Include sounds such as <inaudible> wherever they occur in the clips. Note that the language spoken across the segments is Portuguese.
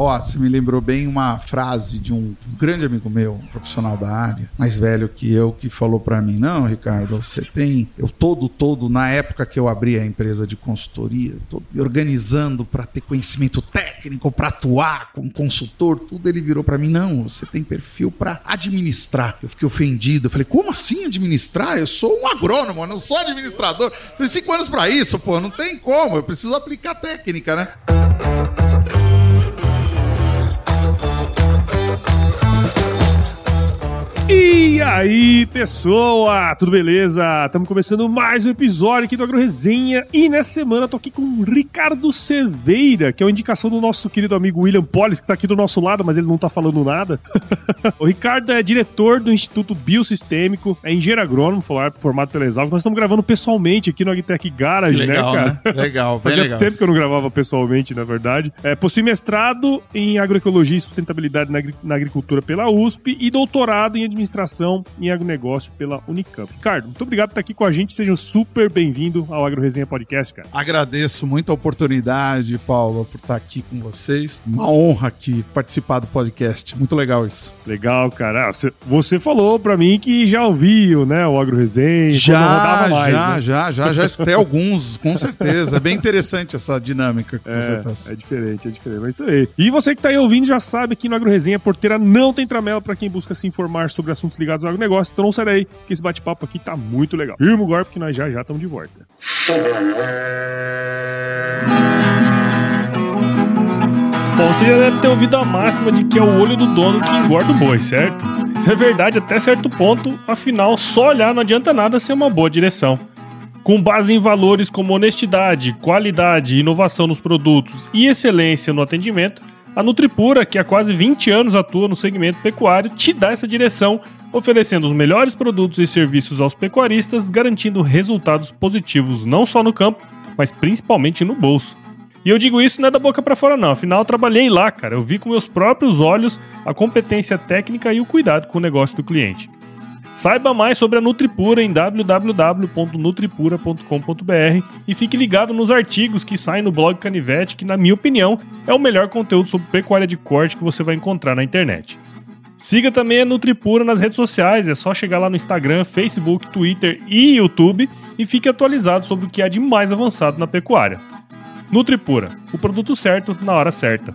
Ó, você me lembrou bem uma frase de um grande amigo meu, um profissional da área, mais velho que eu, que falou para mim: Não, Ricardo, você tem. Eu todo, todo, na época que eu abri a empresa de consultoria, tô me organizando para ter conhecimento técnico, para atuar como consultor, tudo ele virou para mim: Não, você tem perfil para administrar. Eu fiquei ofendido. Eu falei: Como assim administrar? Eu sou um agrônomo, eu não sou administrador. Você tem cinco anos para isso, pô, não tem como. Eu preciso aplicar técnica, né? E aí, pessoa, tudo beleza? Estamos começando mais um episódio aqui do Agro Resenha e nessa semana eu tô aqui com o Ricardo Cerveira, que é uma indicação do nosso querido amigo William Pollis, que tá aqui do nosso lado, mas ele não tá falando nada. <laughs> o Ricardo é diretor do Instituto Biosistêmico, é engenheiro agrônomo, formado pela Exalc. Nós estamos gravando pessoalmente aqui no Agtech Garage, né, legal, né, cara? Né? Legal, <laughs> bem Fazia legal. tempo que eu não gravava pessoalmente, na verdade. É, possui mestrado em agroecologia e sustentabilidade na agricultura pela USP e doutorado em administração em agronegócio pela Unicamp. Ricardo, muito obrigado por estar aqui com a gente. Seja super bem-vindo ao Agro Resenha Podcast, cara. Agradeço muito a oportunidade, Paulo, por estar aqui com vocês. Uma honra aqui participar do podcast. Muito legal isso. Legal, cara. Ah, você falou para mim que já ouviu, né, o Agro Resenha. Já, mais, já, né? já, já, já escutei alguns, com certeza. É bem interessante essa dinâmica que é, você faz. É diferente, é diferente. Mas isso aí. E você que tá aí ouvindo já sabe que no Agro Resenha Porteira não tem tramela para quem busca se informar sobre assuntos ligados ao agronegócio. Então não sai daí, que esse bate-papo aqui tá muito legal. Firma agora, porque nós já já estamos de volta. Bom, você já deve ter ouvido a máxima de que é o olho do dono que engorda o boi, certo? Isso é verdade até certo ponto, afinal, só olhar não adianta nada ser uma boa direção. Com base em valores como honestidade, qualidade, inovação nos produtos e excelência no atendimento, a Nutripura, que há quase 20 anos atua no segmento pecuário, te dá essa direção, oferecendo os melhores produtos e serviços aos pecuaristas, garantindo resultados positivos não só no campo, mas principalmente no bolso. E eu digo isso não é da boca para fora não, afinal eu trabalhei lá, cara. Eu vi com meus próprios olhos a competência técnica e o cuidado com o negócio do cliente. Saiba mais sobre a Nutripura em www.nutripura.com.br e fique ligado nos artigos que saem no blog Canivete, que, na minha opinião, é o melhor conteúdo sobre pecuária de corte que você vai encontrar na internet. Siga também a Nutripura nas redes sociais, é só chegar lá no Instagram, Facebook, Twitter e YouTube e fique atualizado sobre o que há de mais avançado na pecuária. Nutripura, o produto certo na hora certa.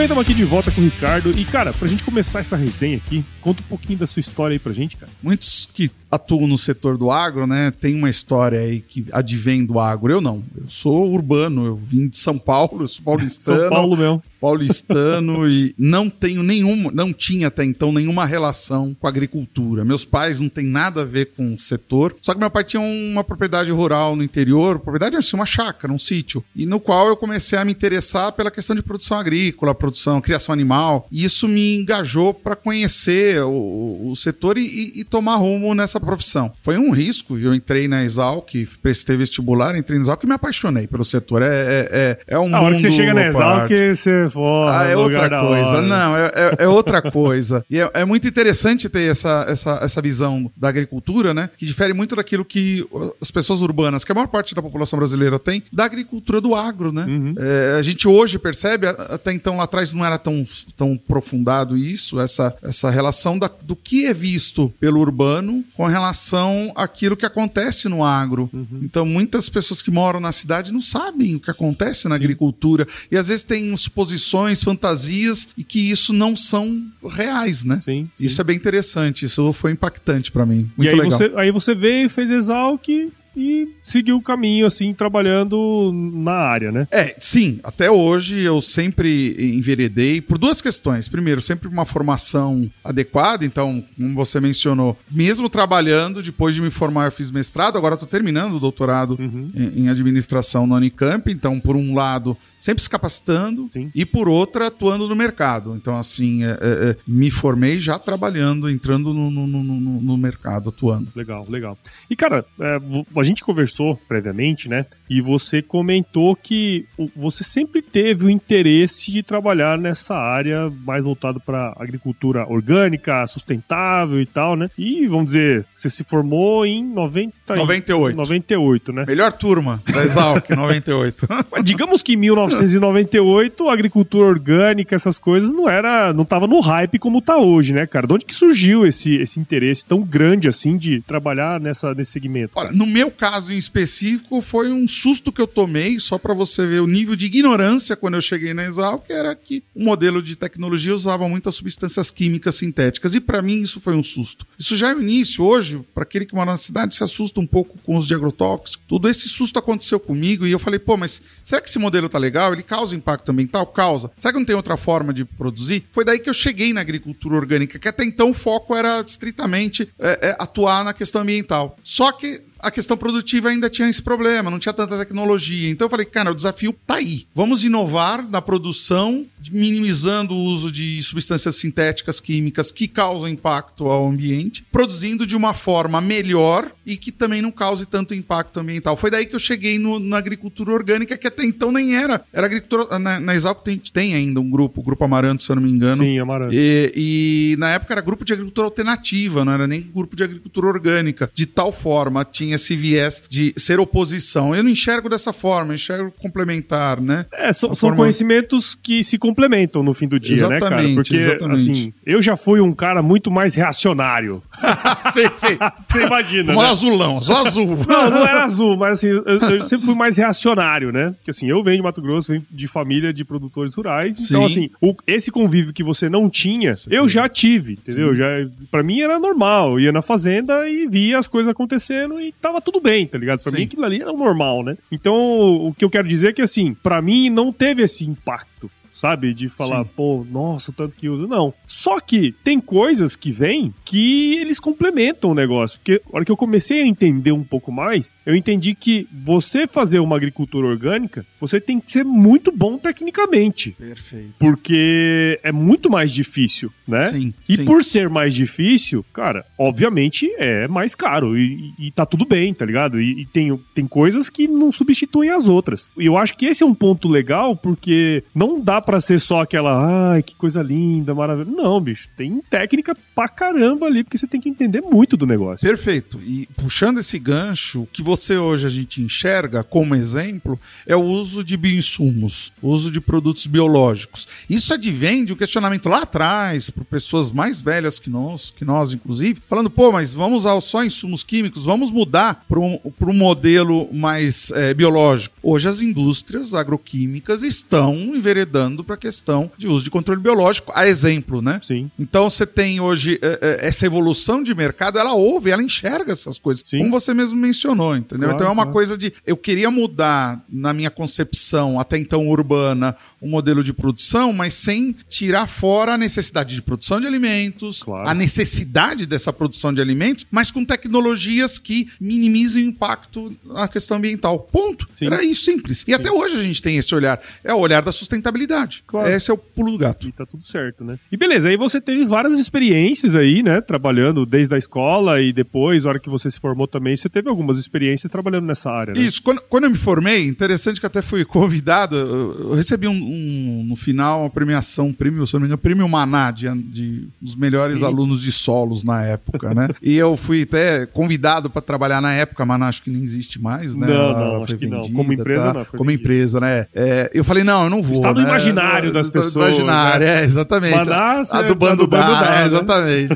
Bem, estamos aqui de volta com o Ricardo. E, cara, pra gente começar essa resenha aqui, conta um pouquinho da sua história aí pra gente, cara. Muitos que atuam no setor do agro, né, tem uma história aí que advém do agro. Eu não. Eu sou urbano, eu vim de São Paulo, eu sou <laughs> paulistano. São Paulo mesmo paulistano e não tenho nenhuma, não tinha até então nenhuma relação com a agricultura. Meus pais não têm nada a ver com o setor. Só que meu pai tinha uma propriedade rural no interior, propriedade assim, uma chácara, um sítio, e no qual eu comecei a me interessar pela questão de produção agrícola, produção, criação animal. E isso me engajou para conhecer o, o setor e, e, tomar rumo nessa profissão. Foi um risco. Eu entrei na Exalc, prestei vestibular, entrei na Exalc e me apaixonei pelo setor. É, é, é, é um a mundo. A hora que você chega na Exalc, você Porra, ah, é outra coisa. Não, é, é, é, outra <laughs> coisa. E é, é, muito interessante ter essa, essa, essa visão da agricultura, né? Que difere muito daquilo que as pessoas urbanas, que a maior parte da população brasileira tem, da agricultura do agro, né? Uhum. É, a gente hoje percebe, até então lá atrás não era tão, tão aprofundado isso, essa, essa relação da, do que é visto pelo urbano com relação àquilo que acontece no agro. Uhum. Então, muitas pessoas que moram na cidade não sabem o que acontece na Sim. agricultura. E às vezes tem suposições fantasias e que isso não são reais, né? Sim. sim. Isso é bem interessante, isso foi impactante para mim. Muito e aí legal. Você, aí você veio, fez Exalc e seguiu o caminho, assim, trabalhando na área, né? É, sim. Até hoje eu sempre enveredei por duas questões. Primeiro, sempre uma formação adequada. Então, como você mencionou, mesmo trabalhando, depois de me formar, eu fiz mestrado. Agora estou terminando o doutorado uhum. em, em, administração no Unicamp. Então, por um lado, sempre se capacitando sim. e por outra, atuando no mercado. Então, assim, é, é, é me formei já trabalhando, entrando no, no, no, no mercado, atuando. Legal, legal. E, cara, é, a gente conversou previamente, né? E você comentou que você sempre teve o interesse de trabalhar nessa área mais voltado para agricultura orgânica, sustentável e tal, né? E vamos dizer, você se formou em 90 98. 98, né? Melhor turma da Exalc, <laughs> 98. Mas digamos que em 1998 a agricultura orgânica, essas coisas não era, não tava no hype como tá hoje, né, cara? De onde que surgiu esse, esse interesse tão grande assim de trabalhar nessa, nesse segmento? Olha, no meu caso em específico foi um susto que eu tomei, só para você ver o nível de ignorância quando eu cheguei na Exalc, era que o modelo de tecnologia usava muitas substâncias químicas sintéticas e para mim isso foi um susto. Isso já é o início hoje, para aquele que mora na cidade se assusta um pouco com os de agrotóxicos. Tudo esse susto aconteceu comigo e eu falei, pô, mas será que esse modelo tá legal? Ele causa impacto ambiental? Causa. Será que não tem outra forma de produzir? Foi daí que eu cheguei na agricultura orgânica, que até então o foco era estritamente é, é, atuar na questão ambiental. Só que a questão produtiva ainda tinha esse problema, não tinha tanta tecnologia. Então eu falei, cara, o desafio tá aí. Vamos inovar na produção, minimizando o uso de substâncias sintéticas químicas que causam impacto ao ambiente, produzindo de uma forma melhor e que também não cause tanto impacto ambiental. Foi daí que eu cheguei no, na agricultura orgânica, que até então nem era. Era agricultura. Na, na Exalco tem, tem ainda um grupo, o Grupo Amaranto, se eu não me engano. Sim, Amaranto. E, e na época era grupo de agricultura alternativa, não era nem grupo de agricultura orgânica. De tal forma, tinha esse viés de ser oposição. Eu não enxergo dessa forma, eu enxergo complementar, né? É, são, são forma... conhecimentos que se complementam no fim do dia, exatamente, né, cara? Porque, exatamente. assim, eu já fui um cara muito mais reacionário. <laughs> sim, sim. <laughs> Você imagina, Um né? azulão, só azul. <laughs> não, não era azul, mas assim, eu, eu, sempre fui mais reacionário, né? Porque assim, eu venho de Mato Grosso, venho de família de produtores rurais, então, sim. então assim, o, esse convívio que você não tinha, você eu já tive, entendeu? Já, pra mim era normal, eu ia na fazenda e via as coisas acontecendo e tava tudo bem, tá ligado? Pra Sim. mim aquilo ali era normal, né? Então, o que eu quero dizer é que, assim, para mim não teve esse impacto sabe? De falar, Sim. pô, nossa, o tanto que usa. Não. Só que tem coisas que vêm que eles complementam o negócio. Porque a hora que eu comecei a entender um pouco mais, eu entendi que você fazer uma agricultura orgânica, você tem que ser muito bom tecnicamente. Perfeito. Porque é muito mais difícil, né? Sim. E sim. por ser mais difícil, cara, obviamente é mais caro. E, e tá tudo bem, tá ligado? E, e, tem, tem coisas que não substituem as outras. E eu acho que esse é um ponto legal, porque não dá pra para ser só aquela, ai, que coisa linda, maravilhosa. Não, bicho, tem técnica pra caramba ali, porque você tem que entender muito do negócio. Perfeito. E puxando esse gancho, o que você hoje a gente enxerga como exemplo é o uso de bioinsumos, o uso de produtos biológicos. Isso advém de um questionamento lá atrás, por pessoas mais velhas que nós, que nós inclusive, falando, pô, mas vamos usar só insumos químicos, vamos mudar para um, um modelo mais é, biológico. Hoje as indústrias agroquímicas estão enveredando para a questão de uso de controle biológico, a exemplo, né? Sim. Então você tem hoje é, é, essa evolução de mercado, ela ouve, ela enxerga essas coisas, Sim. como você mesmo mencionou, entendeu? Claro, então é uma claro. coisa de eu queria mudar na minha concepção até então urbana o modelo de produção, mas sem tirar fora a necessidade de produção de alimentos, claro. a necessidade dessa produção de alimentos, mas com tecnologias que minimizem o impacto na questão ambiental. Ponto. Sim. Era isso simples. E Sim. até hoje a gente tem esse olhar, é o olhar da sustentabilidade verdade. Claro. Esse é o pulo do gato. E tá tudo certo, né? E beleza, aí você teve várias experiências aí, né? Trabalhando desde a escola e depois, na hora que você se formou também, você teve algumas experiências trabalhando nessa área, né? Isso, quando, quando eu me formei, interessante que até fui convidado, eu, eu recebi um, um, no final uma premiação, um prêmio, se não me engano, prêmio Maná, de, de os melhores Sim. alunos de solos na época, né? <laughs> e eu fui até convidado para trabalhar na época, Maná acho que nem existe mais, né? Não, não, acho vendida, que não. Como empresa, tá? não. Como vendida. empresa, né? É, eu falei, não, eu não vou. Está no né? imaginário imaginário das pessoas. Imaginário, né? é, exatamente. Manassa, a do bando da, da, é, né? exatamente.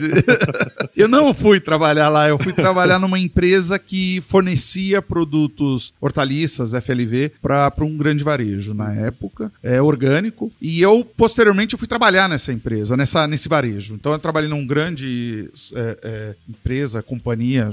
<laughs> eu não fui trabalhar lá, eu fui trabalhar numa empresa que fornecia produtos hortaliças, FLV, para um grande varejo na época, é orgânico. E eu, posteriormente, eu fui trabalhar nessa empresa, nessa, nesse varejo. Então eu trabalhei numa grande é, é, empresa, companhia,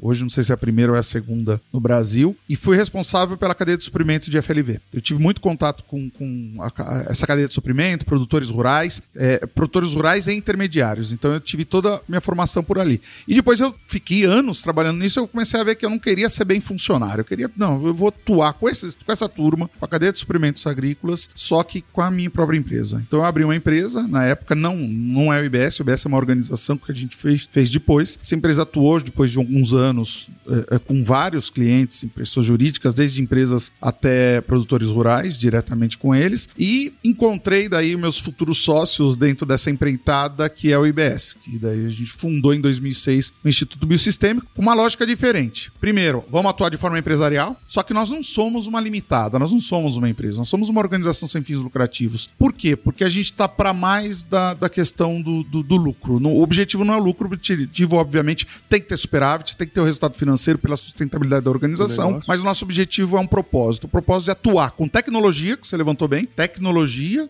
hoje não sei se é a primeira ou é a segunda no Brasil, e fui responsável pela cadeia de suprimento de FLV. Eu tive muito contato com, com a, essa cadeia de suprimento, produtores rurais, é, produtores rurais e intermediários. Então eu tive toda a minha formação por ali. E depois eu fiquei anos trabalhando nisso, eu comecei a ver que eu não queria ser bem funcionário. Eu queria, não, eu vou atuar com, esse, com essa turma, com a cadeia de suprimentos agrícolas, só que com a minha própria empresa. Então eu abri uma empresa, na época não, não é o IBS, o IBS é uma organização que a gente fez, fez depois. Essa empresa atuou depois de alguns anos é, é com vários clientes, pessoas jurídicas, desde empresas até produtores rurais, diretamente com eles, e encontrei daí meus futuros sócios dentro dessa empreitada que é o IBS, que daí a gente fundou em 2006 o Instituto Biosistêmico com uma lógica diferente. Primeiro, vamos atuar de forma empresarial, só que nós não somos uma limitada, nós não somos uma empresa, nós somos uma organização sem fins lucrativos. Por quê? Porque a gente está para mais da, da questão do, do, do lucro. No, o objetivo não é o lucro, o objetivo, obviamente, tem que ter superávit, tem que ter o resultado financeiro pela sustentabilidade da organização, mas o nosso objetivo é um propósito. O propósito de atuar com tecnologia, que você levantou bem, tecnologia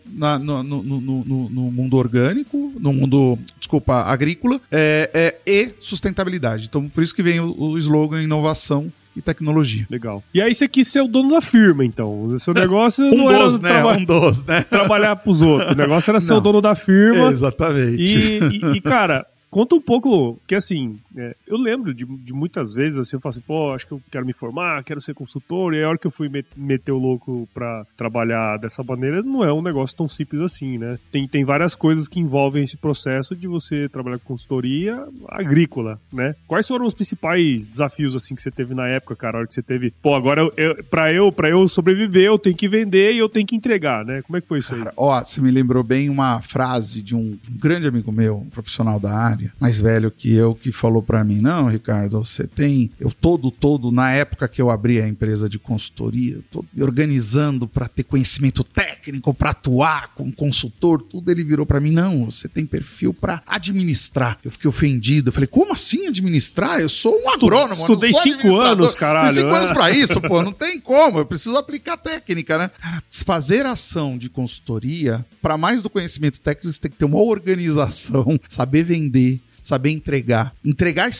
na, no, no, no, no, mundo orgânico, no mundo, desculpa, agrícola, é, é, e sustentabilidade. Então, por isso que vem o, o slogan inovação e tecnologia. Legal. E aí você quis ser o dono da firma, então. O seu negócio um não dos, era né? um dos, né? trabalhar pros outros. O negócio era ser não. o dono da firma. <laughs> Exatamente. E, e, e, cara, conta um pouco, que assim, é, eu lembro de, de, muitas vezes, assim, eu falo assim, pô, acho que eu quero me formar, quero ser consultor, e a hora que eu fui meter o louco pra trabalhar dessa maneira, não é um negócio tão simples assim, né? Tem, tem várias coisas que envolvem esse processo de você trabalhar com consultoria agrícola, né? Quais foram os principais desafios, assim, que você teve na época, cara, a hora que você teve, pô, agora eu, eu, pra, eu, pra eu sobreviver, eu tenho que vender e eu tenho que entregar, né? Como é que foi isso aí? Ó, você me lembrou bem uma frase de um, um grande amigo meu, um profissional da área, mais velho que eu, que falou para mim: Não, Ricardo, você tem. Eu todo, todo, na época que eu abri a empresa de consultoria, tô me organizando para ter conhecimento técnico, para atuar como consultor, tudo. Ele virou para mim: Não, você tem perfil para administrar. Eu fiquei ofendido. Eu falei: Como assim administrar? Eu sou um agrônomo. Estudei cinco anos, caralho. Fiz cinco anos para isso, pô. Não <laughs> tem como. Eu preciso aplicar técnica, né? Cara, fazer ação de consultoria, para mais do conhecimento técnico, você tem que ter uma organização, saber vender, saber entregar. Entregar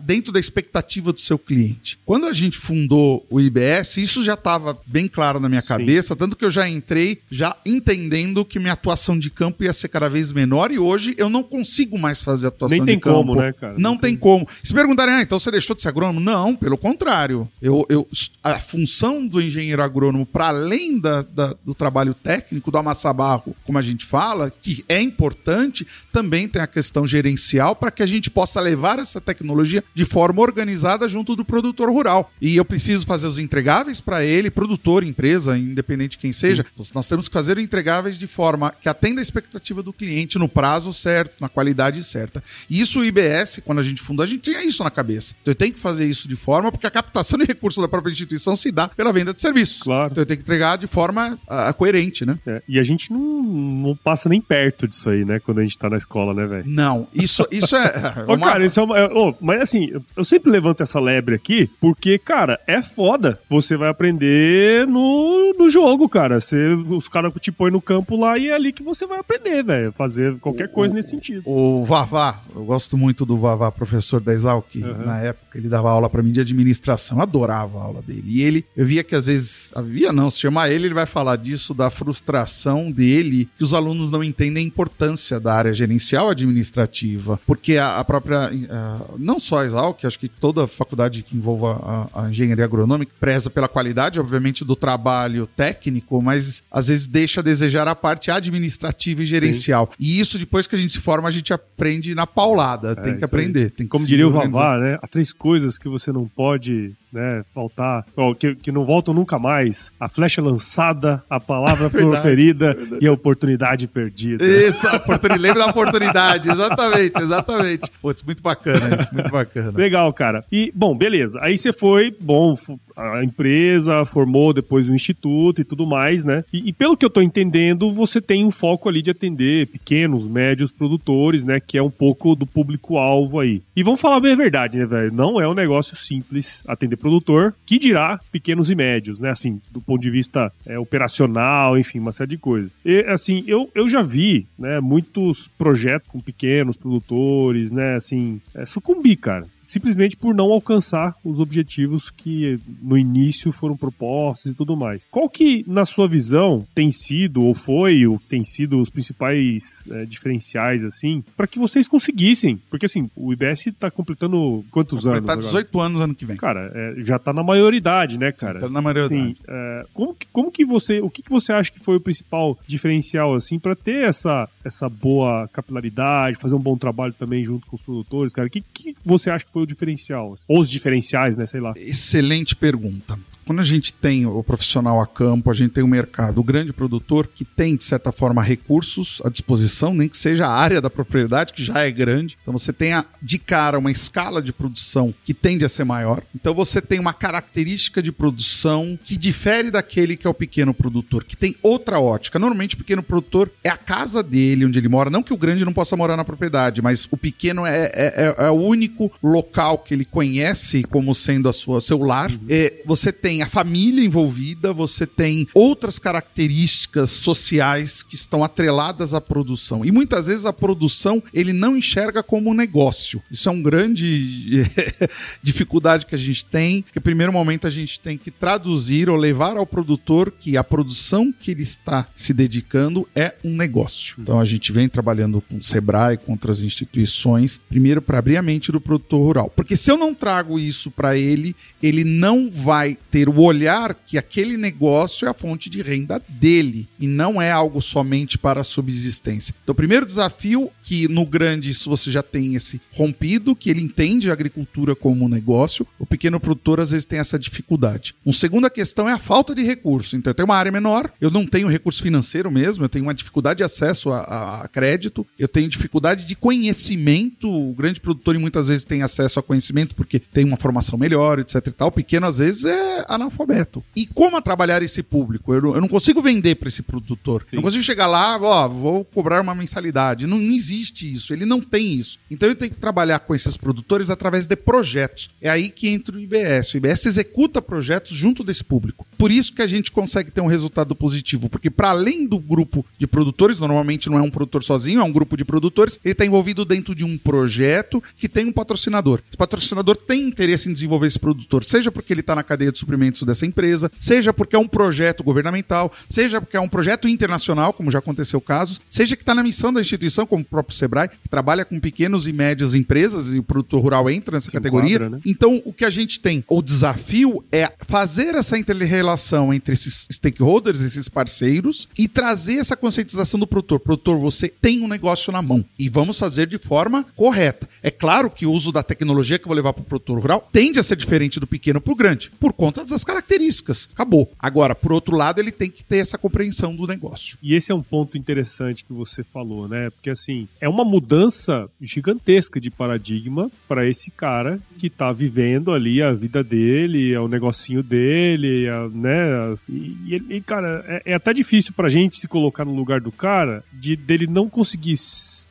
dentro da expectativa do seu cliente. Quando a gente fundou o IBS, isso já estava bem claro na minha Sim. cabeça, tanto que eu já entrei já entendendo que minha atuação de campo ia ser cada vez menor e hoje eu não consigo mais fazer atuação Nem de campo. Como, né, cara? Não, não tem, tem como. Se perguntarem, ah, então você deixou de ser agrônomo? Não, pelo contrário. Eu, eu, a função do engenheiro agrônomo, para além da, da, do trabalho técnico, do amassabarro, como a gente fala, que é importante, também tem a questão gerencial para que a gente possa levar essa tecnologia de forma organizada junto do produtor rural. E eu preciso fazer os entregáveis para ele, produtor, empresa, independente de quem seja. Então, nós temos que fazer entregáveis de forma que atenda a expectativa do cliente no prazo certo, na qualidade certa. E isso o IBS, quando a gente fundou, a gente tinha isso na cabeça. Então eu tenho que fazer isso de forma, porque a captação de recursos da própria instituição se dá pela venda de serviços. Claro. Então eu tenho que entregar de forma uh, coerente, né? É, e a gente não, não passa nem perto disso aí, né? Quando a gente tá na escola, né, velho? Não, isso, isso é. Ô, uma... cara, isso é uma. Oh, mas assim, eu sempre levanto essa lebre aqui, porque, cara, é foda. Você vai aprender no, no jogo, cara. Você, os caras te põem no campo lá e é ali que você vai aprender, velho. Fazer qualquer coisa o, nesse sentido. O Vavá, eu gosto muito do Vavá, professor da Exalc. Uhum. Na época ele dava aula para mim de administração. Eu adorava a aula dele. E ele, eu via que às vezes. Havia não, se chamar ele, ele vai falar disso, da frustração dele, que os alunos não entendem a importância da área gerencial administrativa. Porque a, a própria, não só a Exalc, acho que toda faculdade que envolva a, a, engenharia agronômica preza pela qualidade, obviamente, do trabalho técnico, mas às vezes deixa a desejar a parte administrativa e gerencial. Sim. E isso, depois que a gente se forma, a gente aprende na paulada. É, tem que aprender. Tem que Como diria o Vavá, né? Há três coisas que você não pode né, faltar, que, que não voltam nunca mais. A flecha lançada, a palavra <laughs> proferida e a oportunidade perdida. Isso, a oportunidade. Lembra da oportunidade, exatamente, exatamente. Putz, muito bacana isso, muito bacana. Legal, cara. E, bom, beleza. Aí você foi, bom, a empresa formou depois o instituto e tudo mais, né? E, e, pelo que eu tô entendendo, você tem um foco ali de atender pequenos, médios produtores, né? Que é um pouco do público-alvo aí. E vamos falar bem a verdade, né, velho? Não é um negócio simples atender produtor, que dirá pequenos e médios, né? Assim, do ponto de vista é, operacional, enfim, uma série de coisas. E, assim, eu, eu já vi, né, muitos projetos com pequenos produtores, né? Assim, é, sucumbir, cara simplesmente por não alcançar os objetivos que no início foram propostos e tudo mais. Qual que, na sua visão, tem sido ou foi ou tem sido os principais é, diferenciais assim para que vocês conseguissem? Porque assim, o IBS está completando quantos Vai anos? Tá 18 anos ano que vem. Cara, é, já está na maioridade, né, cara? Tá na maioridade. Sim. É, como, que, como que você, o que, que você acha que foi o principal diferencial assim para ter essa essa boa capilaridade, fazer um bom trabalho também junto com os produtores, cara? O que, que você acha que foi o diferencial? Ou os diferenciais, né? Sei lá. Excelente pergunta. Quando a gente tem o profissional a campo, a gente tem o mercado, o grande produtor que tem, de certa forma, recursos à disposição, nem que seja a área da propriedade, que já é grande. Então você tem a, de cara uma escala de produção que tende a ser maior. Então você tem uma característica de produção que difere daquele que é o pequeno produtor, que tem outra ótica. Normalmente o pequeno produtor é a casa dele, onde ele mora. Não que o grande não possa morar na propriedade, mas o pequeno é, é, é, é o único local que ele conhece como sendo a sua seu lar. Uhum. É, você tem tem a família envolvida, você tem outras características sociais que estão atreladas à produção. E muitas vezes a produção ele não enxerga como um negócio. Isso é uma grande <laughs> dificuldade que a gente tem, que primeiro momento a gente tem que traduzir ou levar ao produtor que a produção que ele está se dedicando é um negócio. Então a gente vem trabalhando com o Sebrae, com outras instituições, primeiro para abrir a mente do produtor rural. Porque se eu não trago isso para ele, ele não vai ter ter o olhar que aquele negócio é a fonte de renda dele e não é algo somente para a subsistência. Então, o primeiro desafio que no grande isso você já tem esse rompido, que ele entende a agricultura como um negócio, o pequeno produtor às vezes tem essa dificuldade. Uma segunda questão é a falta de recurso. Então, eu tenho uma área menor, eu não tenho recurso financeiro mesmo, eu tenho uma dificuldade de acesso a, a crédito, eu tenho dificuldade de conhecimento. O grande produtor muitas vezes tem acesso a conhecimento porque tem uma formação melhor, etc e tal. O pequeno às vezes é analfabeto. E como trabalhar esse público? Eu, eu não consigo vender para esse produtor. Sim. Não consigo chegar lá, ó, vou cobrar uma mensalidade. Não, não existe isso. Ele não tem isso. Então eu tenho que trabalhar com esses produtores através de projetos. É aí que entra o IBS. O IBS executa projetos junto desse público. Por isso que a gente consegue ter um resultado positivo, porque para além do grupo de produtores, normalmente não é um produtor sozinho, é um grupo de produtores, ele está envolvido dentro de um projeto que tem um patrocinador. Esse patrocinador tem interesse em desenvolver esse produtor, seja porque ele está na cadeia de suprimentos dessa empresa, seja porque é um projeto governamental, seja porque é um projeto internacional, como já aconteceu casos, seja que está na missão da instituição, como o próprio Sebrae, que trabalha com pequenos e médias empresas e o produtor rural entra nessa Se categoria. Enquadra, né? Então, o que a gente tem, o desafio é fazer essa interrelação entre esses stakeholders, esses parceiros, e trazer essa conscientização do produtor. Produtor, você tem um negócio na mão e vamos fazer de forma correta. É claro que o uso da tecnologia que eu vou levar para o produtor rural tende a ser diferente do pequeno para o grande, por conta das características. Acabou. Agora, por outro lado, ele tem que ter essa compreensão do negócio. E esse é um ponto interessante que você falou, né? Porque assim, é uma mudança gigantesca de paradigma para esse cara que tá vivendo ali a vida dele, é o negocinho dele, é, né? E, e cara, é, é, até difícil pra gente se colocar no lugar do cara de dele não conseguir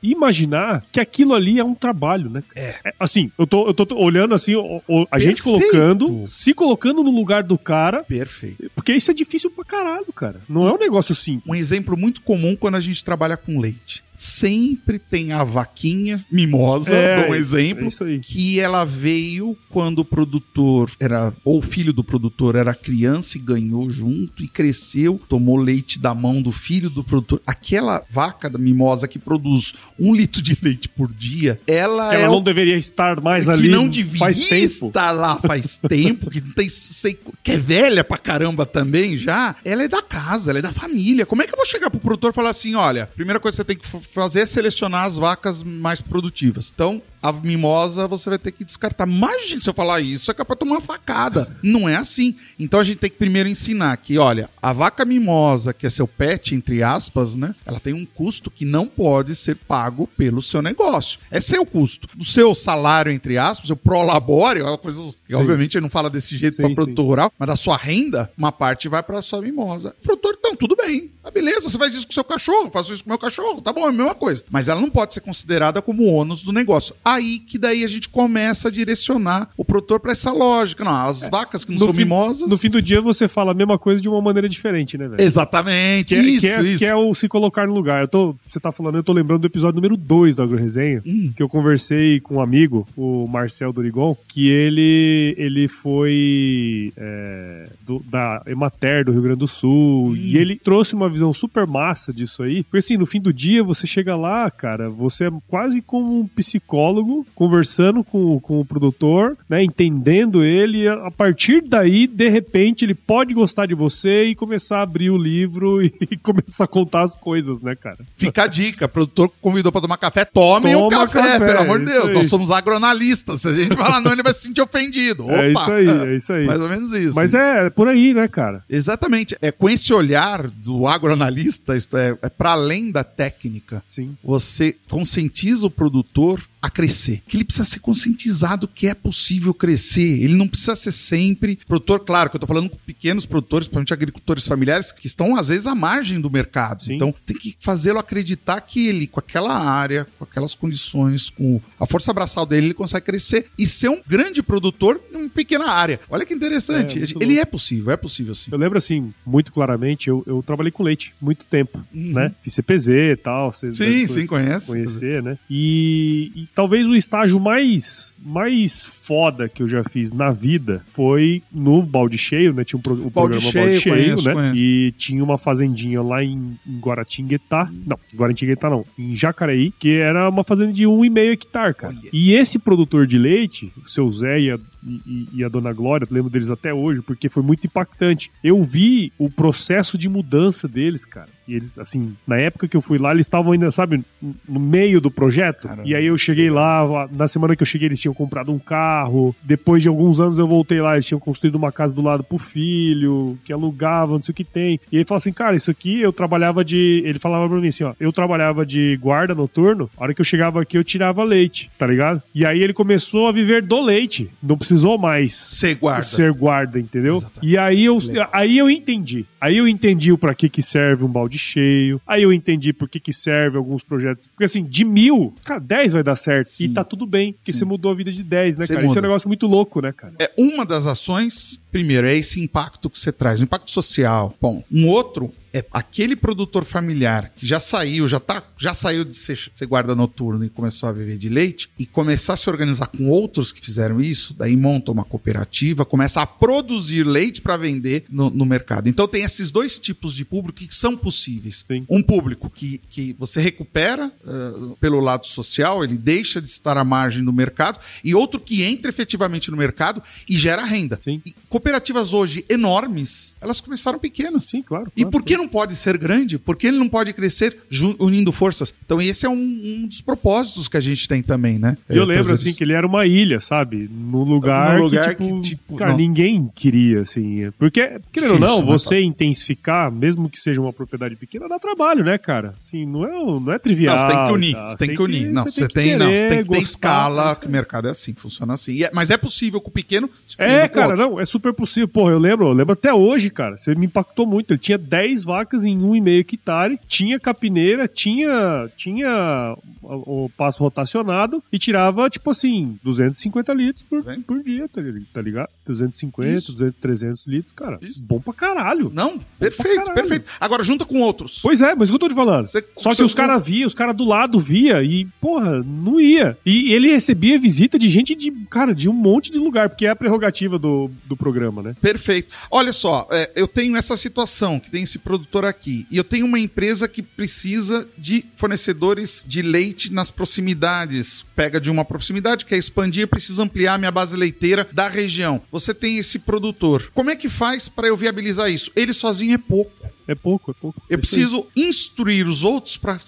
imaginar que aquilo ali é um trabalho, né? É. é assim, eu tô, eu tô olhando assim, o, o, a gente colocando, se colocando no lugar do cara. Perfeito. Porque isso é difícil pra caralho, cara. Não é um negócio simples. Um exemplo muito comum quando a gente trabalha com leite sempre tem a vaquinha mimosa, é, dou um exemplo, é que ela veio quando o produtor era, ou o filho do produtor era criança e ganhou junto e cresceu, tomou leite da mão do filho do produtor. Aquela vaca da mimosa que produz um litro de leite por dia, ela ela é não o... deveria estar mais ali. Que não deveria faz tempo. estar lá faz <laughs> tempo, que não tem sei, que é velha pra caramba também já. Ela é da casa, ela é da família. Como é que eu vou chegar pro produtor e falar assim, olha, primeira coisa que você tem que fazer selecionar as vacas mais produtivas. Então, a mimosa você vai ter que descartar. Imagina se eu falar isso, é capaz de tomar uma facada. Não é assim. Então a gente tem que primeiro ensinar que, olha, a vaca mimosa, que é seu pet, entre aspas, né? Ela tem um custo que não pode ser pago pelo seu negócio. É seu custo. Do seu salário, entre aspas, seu prolabore, é coisa que obviamente não fala desse jeito para produtor rural, mas da sua renda, uma parte vai para sua mimosa. O produtor, então, tudo bem. Ah, beleza, você faz isso com seu cachorro, faço isso com meu cachorro, tá bom, é a mesma coisa. Mas ela não pode ser considerada como ônus do negócio. Aí que daí a gente começa a direcionar o produtor para essa lógica. Não, as é, vacas que não são fim, mimosas. No fim do dia você fala a mesma coisa de uma maneira diferente, né, velho? Exatamente. Que, isso, que, é, isso. que é o se colocar no lugar. Eu tô, você tá falando, eu tô lembrando do episódio número 2 da Agro Resenha, hum. que eu conversei com um amigo, o Marcel Dorigon, que ele, ele foi é, do, da Emater do Rio Grande do Sul, hum. e ele trouxe uma visão super massa disso aí. Porque assim, no fim do dia você chega lá, cara, você é quase como um psicólogo conversando com, com o produtor, né, entendendo ele, e a partir daí, de repente, ele pode gostar de você e começar a abrir o livro <laughs> e começar a contar as coisas, né, cara? Fica a dica, o produtor convidou para tomar café, tome Toma um café, café, pelo amor de Deus, nós somos agronalistas, se a gente falar não, ele vai se sentir ofendido. É <laughs> Opa! É isso aí, é isso aí. Mais ou menos isso. Mas é por aí, né, cara? Exatamente. É com esse olhar do agroanalista, isto é, é para além da técnica. Sim. Você conscientiza o produtor a crescer. Que ele precisa ser conscientizado que é possível crescer. Ele não precisa ser sempre produtor. Claro que eu estou falando com pequenos produtores, principalmente agricultores familiares, que estão às vezes à margem do mercado. Sim. Então tem que fazê-lo acreditar que ele, com aquela área, com aquelas condições, com a força abraçal dele, ele consegue crescer e ser um grande produtor em uma pequena área. Olha que interessante. É, ele louco. é possível, é possível sim. Eu lembro assim, muito claramente, eu, eu trabalhei com leite muito tempo, uhum. né? Fiz CPZ e tal. Sim, sim, conhece. Conhecer, né? E, e talvez o estágio mais, mais foda que eu já fiz na vida foi no Balde Cheio, né? Tinha um pro, o balde programa cheio, Balde Cheio, conheço, né? Conheço. E tinha uma fazendinha lá em, em Guaratinguetá. Não, Guaratinguetá não. Em Jacareí, que era uma fazenda de um e meio hectare, cara. Olha. E esse produtor de leite, o seu Zé e a e, e, a Dona Glória, lembro deles até hoje, porque foi muito impactante. Eu vi o processo de mudança deles, cara. E eles, assim, na época que eu fui lá, eles estavam ainda, sabe, no meio do projeto. Caramba. E aí eu cheguei lá, na semana que eu cheguei, eles tinham comprado um carro. Depois de alguns anos eu voltei lá, eles tinham construído uma casa do lado pro filho, que alugava, não sei o que tem. E ele falou assim, cara, isso aqui eu trabalhava de. Ele falava pra mim assim, ó, eu trabalhava de guarda noturno, a hora que eu chegava aqui eu tirava leite, tá ligado? E aí ele começou a viver do leite. Não precisou mais ser guarda, ser guarda entendeu? Exatamente. E aí eu, aí eu entendi. Aí eu entendi o pra que que serve um balde cheio. Aí eu entendi por que que serve alguns projetos. Porque assim, de mil, cara, dez vai dar certo. Sim. E tá tudo bem, porque Sim. você mudou a vida de dez, né, você cara? Muda. Isso é um negócio muito louco, né, cara? É uma das ações, primeiro, é esse impacto que você traz, o impacto social. Bom, um outro é aquele produtor familiar que já saiu, já, tá, já saiu de ser, ser, guarda noturno e começou a viver de leite e começar a se organizar com outros que fizeram isso, daí monta uma cooperativa, começa a produzir leite para vender no, no, mercado. Então tem esses dois tipos de público que são possíveis. Sim. Um público que, que você recupera uh, pelo lado social, ele deixa de estar à margem do mercado, e outro que entra efetivamente no mercado e gera renda. Sim. E cooperativas hoje enormes, elas começaram pequenas. Sim, claro. claro e por que não não pode ser grande? Porque ele não pode crescer unindo forças? Então, esse é um, um, dos propósitos que a gente tem também, né? Eu é, lembro, assim, isso. que ele era uma ilha, sabe? No lugar, no lugar que, tipo, que, tipo, cara, ninguém queria, assim. Porque, querendo ou não, você intensificar, mesmo que seja uma propriedade pequena, dá trabalho, né, cara? Assim, não é, não é trivial. Não, você tem que unir, tá? você tem, que unir. Não, você tem, não, você tem que ter escala, que o mercado é assim, funciona assim. É, mas é possível com o pequeno É, cara, não, é super possível. Porra, eu lembro, eu lembro até hoje, cara. Você me impactou muito. Ele tinha 10 vacas em 1,5 hectare, tinha capineira, tinha, tinha o, passo rotacionado e tirava, tipo assim, 250 litros por, por dia, tá, tá ligado? 250, Isso. 200, 300 litros, cara. Isso. Bom pra caralho. Não, perfeito, caralho. perfeito. Agora junta com outros. Pois é, mas o que eu tô te falando? Você, Só que os caras via, os caras do lado via e, porra, não ia. E ele recebia visita de gente de, cara, de um monte de lugar, porque é a prerrogativa do, do programa, né? Perfeito. Olha só, é, eu tenho essa situação, que tem esse produtor aqui, e eu tenho uma empresa que precisa de fornecedores de leite nas proximidades. Pega de uma proximidade, quer expandir, precisa ampliar minha base leiteira da região. Você tem esse produtor. Como é que faz para eu viabilizar isso? Ele sozinho é pouco. É pouco, é pouco. Eu preciso instruir os outros para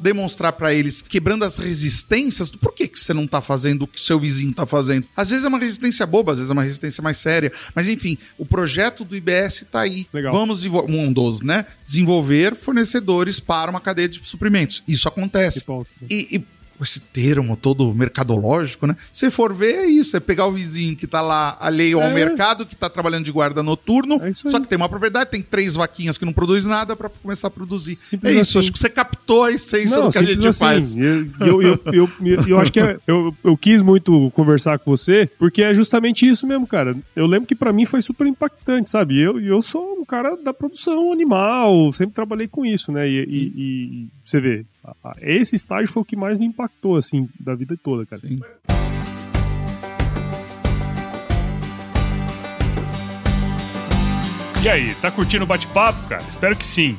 demonstrar para eles, quebrando as resistências, do por que, você não tá fazendo o que seu vizinho tá fazendo. Às vezes é uma resistência boba, às vezes é uma resistência mais séria. Mas enfim, o projeto do IBS tá aí. Legal. Vamos um dos, né? Desenvolver fornecedores para uma cadeia de suprimentos. Isso acontece. E, e esse termo todo mercadológico, né? Se for ver, é isso: é pegar o vizinho que tá lá alheio ao É. mercado, que tá trabalhando de guarda noturno, É isso só que tem uma propriedade, tem três vaquinhas que não produz nada pra começar a produzir. Simples é isso, assim. acho que você captou a essência Não, do que a gente assim. faz. Eu, eu, eu, eu, eu- acho que é- eu, eu quis muito conversar com você, porque é justamente isso mesmo, cara. Eu lembro que pra mim foi super impactante, sabe? Eu, eu sou um cara da produção animal, sempre trabalhei com isso, né? E, e- e você vê, esse estágio foi o que mais me impactou, assim, da vida toda, cara. Sim. E aí, tá curtindo o bate-papo, cara? Espero que sim.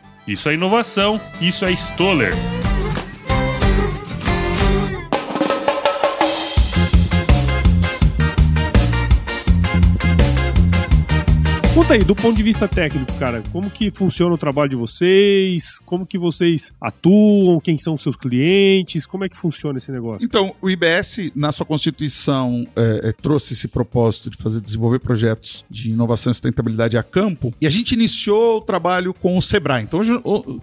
Isso é inovação, isso é Stoller. Conta aí, do ponto de vista técnico, cara, como que funciona o trabalho de vocês? Como que vocês atuam? Quem são os seus clientes? Como é que funciona esse negócio? Então, o IBS, na sua constituição, é, é, trouxe esse propósito de fazer desenvolver projetos de inovação e sustentabilidade a campo. E a gente iniciou o trabalho com o Sebrae. Então,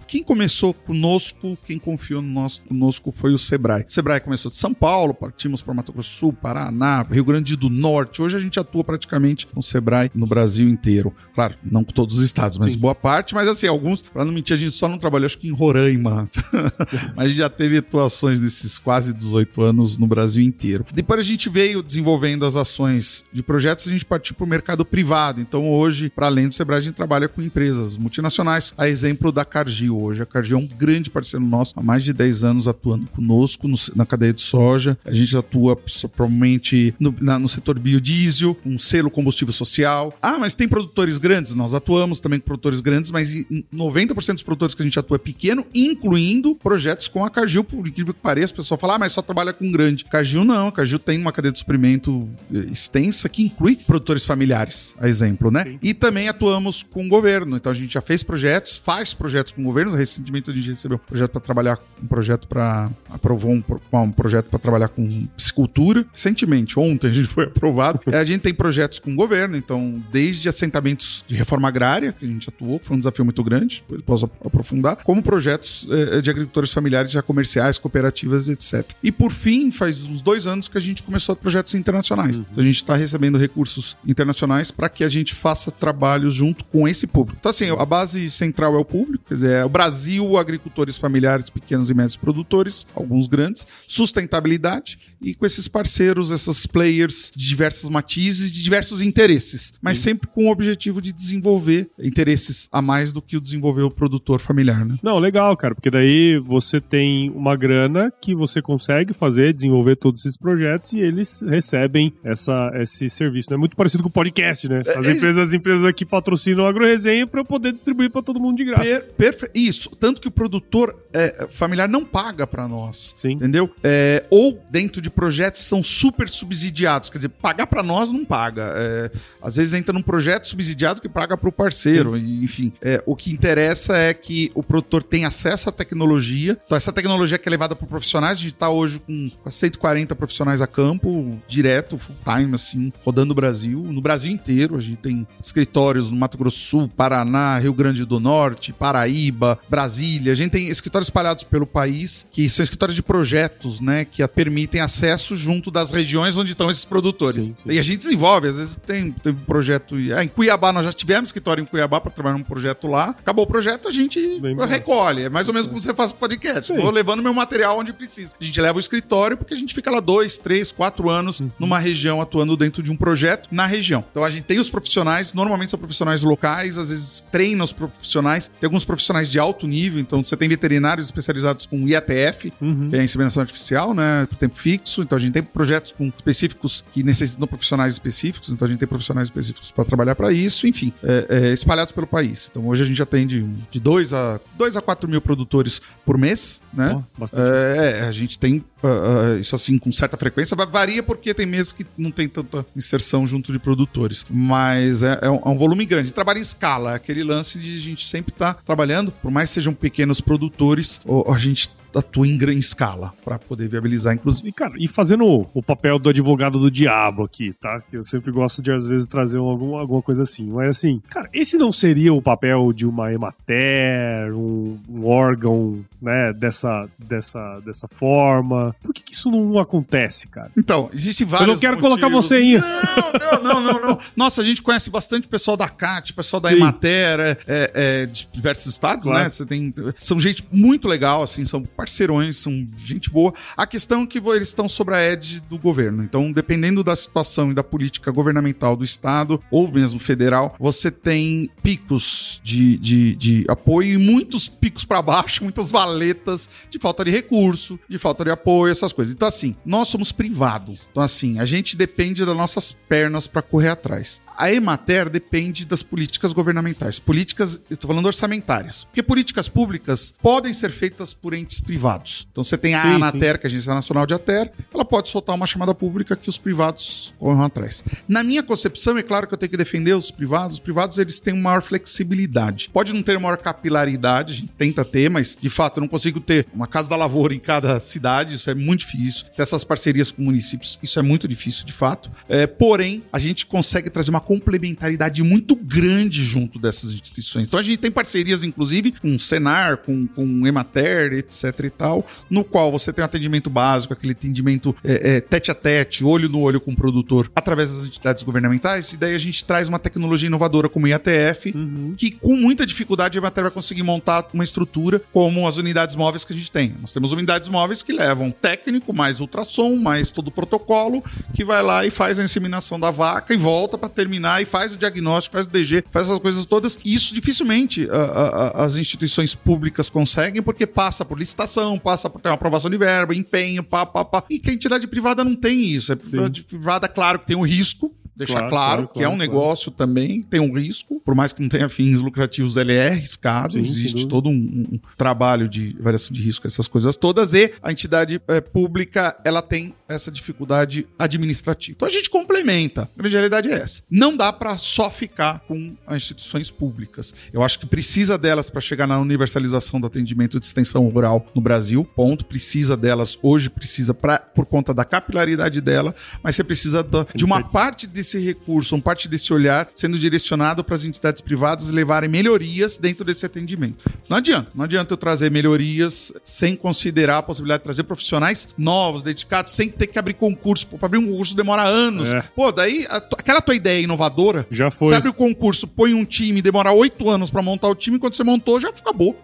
quem começou conosco, quem confiou no nosso, conosco foi o Sebrae. O Sebrae começou de São Paulo, partimos para Mato Grosso do Sul, Paraná, Rio Grande do Norte. Hoje a gente atua praticamente com o Sebrae no Brasil inteiro. Claro, não com todos os estados, mas Sim. boa parte. Mas assim, alguns, para não mentir, a gente só não trabalhou, acho que em Roraima. <laughs> mas a gente já teve atuações nesses quase 18 anos no Brasil inteiro. Depois a gente veio desenvolvendo as ações de projetos, a gente partiu para o mercado privado. Então hoje, para além do Sebrae, a gente trabalha com empresas multinacionais. A exemplo da Cargill hoje. A Cargill é um grande parceiro nosso, há mais de 10 anos atuando conosco no- na cadeia de soja. A gente atua provavelmente no, na- no setor biodiesel, com selo combustível social. Ah, mas tem produtores grandes? Nós atuamos também com produtores grandes, mas em 90% dos produtores que a gente atua é pequeno, incluindo projetos com a Cargill, por incrível que pareça. O pessoal fala, ah, mas só trabalha com grande. Cargill não, a Cargill tem uma cadeia de suprimento eh, extensa que inclui produtores familiares, a exemplo, né? Sim. E também atuamos com o governo. Então a gente já fez projetos, faz projetos com governos. Recentemente a gente recebeu um projeto para trabalhar, um projeto para aprovou um, um projeto para trabalhar com piscicultura. Recentemente, ontem a gente foi <laughs> aprovado. <laughs> A gente tem projetos com o governo, então desde assentamentos de reforma agrária que a gente atuou, foi um desafio muito grande, depois posso ap- aprofundar, como projetos eh, de agricultores familiares, já comerciais, cooperativas, etc. E por fim, faz uns dois anos que a gente começou projetos internacionais. Então a gente está recebendo recursos internacionais para que a gente faça trabalhos junto com esse público. Então, assim, a base central é o público, quer dizer, é o Brasil, agricultores familiares, pequenos e médios produtores, alguns grandes, sustentabilidade e com esses parceiros, esses players de diversos matizes, de diversos interesses, mas sempre com o objetivo de desenvolver interesses a mais do que o desenvolver o produtor familiar, né? Não, legal, cara, porque daí você tem uma grana que você consegue fazer, desenvolver todos esses projetos e eles recebem essa, esse serviço. É muito parecido com o podcast, né? As É, empresas, as empresas aqui patrocinam o AgroResenha para eu poder distribuir para todo mundo de graça. Per, Isso, tanto que o produtor é, familiar não paga para nós, Sim. entendeu? É, ou dentro de projetos são super subsidiados, quer dizer, pagar para nós não paga. É, às vezes entra num projeto subsidiado que paga para o parceiro, e, enfim. É, o que interessa é que o produtor tenha acesso à tecnologia. Então essa tecnologia que é levada para profissionais, a gente está hoje com 140 profissionais a campo, direto, full time, assim, rodando o Brasil, no Brasil inteiro. A gente tem escritórios no Mato Grosso do Sul, Paraná, Rio Grande do Norte, Paraíba, Brasília. A gente tem escritórios espalhados pelo país, que são escritórios de projetos, né, que permitem acesso junto das regiões onde estão esses produtores. Sim, sim. E a gente desenvolve, às vezes tem, tem um projeto ah, em Cuiabá, nós já tivemos escritório em Cuiabá para trabalhar num projeto lá. Acabou o projeto, a gente recolhe. É mais ou menos como você faz o podcast. Sim. Vou levando meu material onde precisa. A gente leva o escritório porque a gente fica lá dois, três, quatro anos uhum. numa região atuando dentro de um projeto na região. Então a gente tem os profissionais, normalmente são profissionais locais, às vezes treina os profissionais. Tem alguns profissionais de alto nível, então você tem veterinários especializados com IATF, uhum. que é a inseminação artificial, né? Por tempo fixo. Então a gente tem projetos com específicos que necessitam profissionais específicos, então a gente tem profissionais específicos para trabalhar para isso, enfim, é, é, espalhados pelo país. Então hoje a gente atende de 2 a 2 a 4 mil produtores por mês, né? Oh, é, a gente tem uh, uh, isso assim com certa frequência, varia porque tem meses que não tem tanta inserção junto de produtores, mas é, é, um, é um, volume grande. Trabalha em escala, aquele lance de a gente sempre estar tá trabalhando, por mais que sejam pequenos produtores, a gente atua em grande escala para poder viabilizar, inclusive. E, cara, e fazendo o papel do advogado do diabo aqui, tá? Eu sempre gosto de, às vezes, trazer algum, alguma coisa assim. Mas, assim, cara, esse não seria o papel de uma Emater, um, um órgão, né, dessa, dessa, dessa forma? Por que, que, isso não acontece, cara? Então, existe vários Eu não quero motivos. colocar você aí. Não, não, não, não, Nossa, a gente conhece bastante pessoal da CAT, pessoal da Sim. Emater, é, é, é, de diversos estados, claro. né? Você tem, são gente muito legal, assim, são parceirões, são gente boa. A questão é que eles estão sobre a edge do governo. Então, dependendo da situação e da política governamental do Estado ou mesmo federal, você tem picos de, de, de apoio e muitos picos para baixo, <laughs> muitas valetas de falta de recurso, de falta de apoio, essas coisas. Então, assim, nós somos privados. Então, assim, a gente depende das nossas pernas para correr atrás. A Emater depende das políticas governamentais. Políticas, estou falando orçamentárias. Porque políticas públicas podem ser feitas por entes privados. Então você tem a sim, Anater, sim. que é a Agência Nacional de Ater, ela pode soltar uma chamada pública que os privados corram atrás. Na minha concepção, é claro que eu tenho que defender os privados. Os privados eles têm maior flexibilidade. Pode não ter maior capilaridade, a gente tenta ter, mas de fato eu não consigo ter uma casa da lavoura em cada cidade, isso é muito difícil. Ter essas parcerias com municípios, isso é muito difícil de fato. É, porém, a gente consegue trazer uma complementaridade muito grande junto dessas instituições. Então a gente tem parcerias, inclusive, com o Senar, com, com Emater, etc e tal, no qual você tem um atendimento básico, aquele atendimento é, é, tete a tete, olho no olho com o produtor, através das entidades governamentais, e daí a gente traz uma tecnologia inovadora como o IATF, uhum. que com muita dificuldade a Emater vai conseguir montar uma estrutura como as unidades móveis que a gente tem. Nós temos unidades móveis que levam técnico, mais ultrassom, mais todo o protocolo, que vai lá e faz a inseminação da vaca e volta para terminar e faz o diagnóstico, faz o DG, faz essas coisas todas. E isso dificilmente a, a, as instituições públicas conseguem, porque passa por licitação, passa por ter uma aprovação de verba, empenho, pá, pá, pá. E que a entidade privada não tem isso. A entidade privada, claro que tem o risco, deixar claro, claro, claro que claro, é um negócio também, tem um risco, por mais que não tenha fins lucrativos, ele é arriscado, Sim, existe todo um, um, trabalho de variação de risco, essas coisas todas, e a entidade é, pública, ela tem essa dificuldade administrativa. Então a gente complementa, a grande realidade é essa. Não dá para só ficar com as instituições públicas. Eu acho que precisa delas para chegar na universalização do atendimento de extensão rural no Brasil, ponto, precisa delas, hoje precisa pra, por conta da capilaridade dela, mas você precisa da, de uma parte desse desse recurso, uma parte desse olhar sendo direcionado para as entidades privadas levarem melhorias dentro desse atendimento. Não adianta, não adianta eu trazer melhorias sem considerar a possibilidade de trazer profissionais novos, dedicados, sem ter que abrir concurso. Para abrir um concurso demora anos. É. Pô, daí a, aquela tua ideia inovadora, já foi. Você abre o concurso, põe um time, demora oito anos para montar o time, quando você montou já acabou.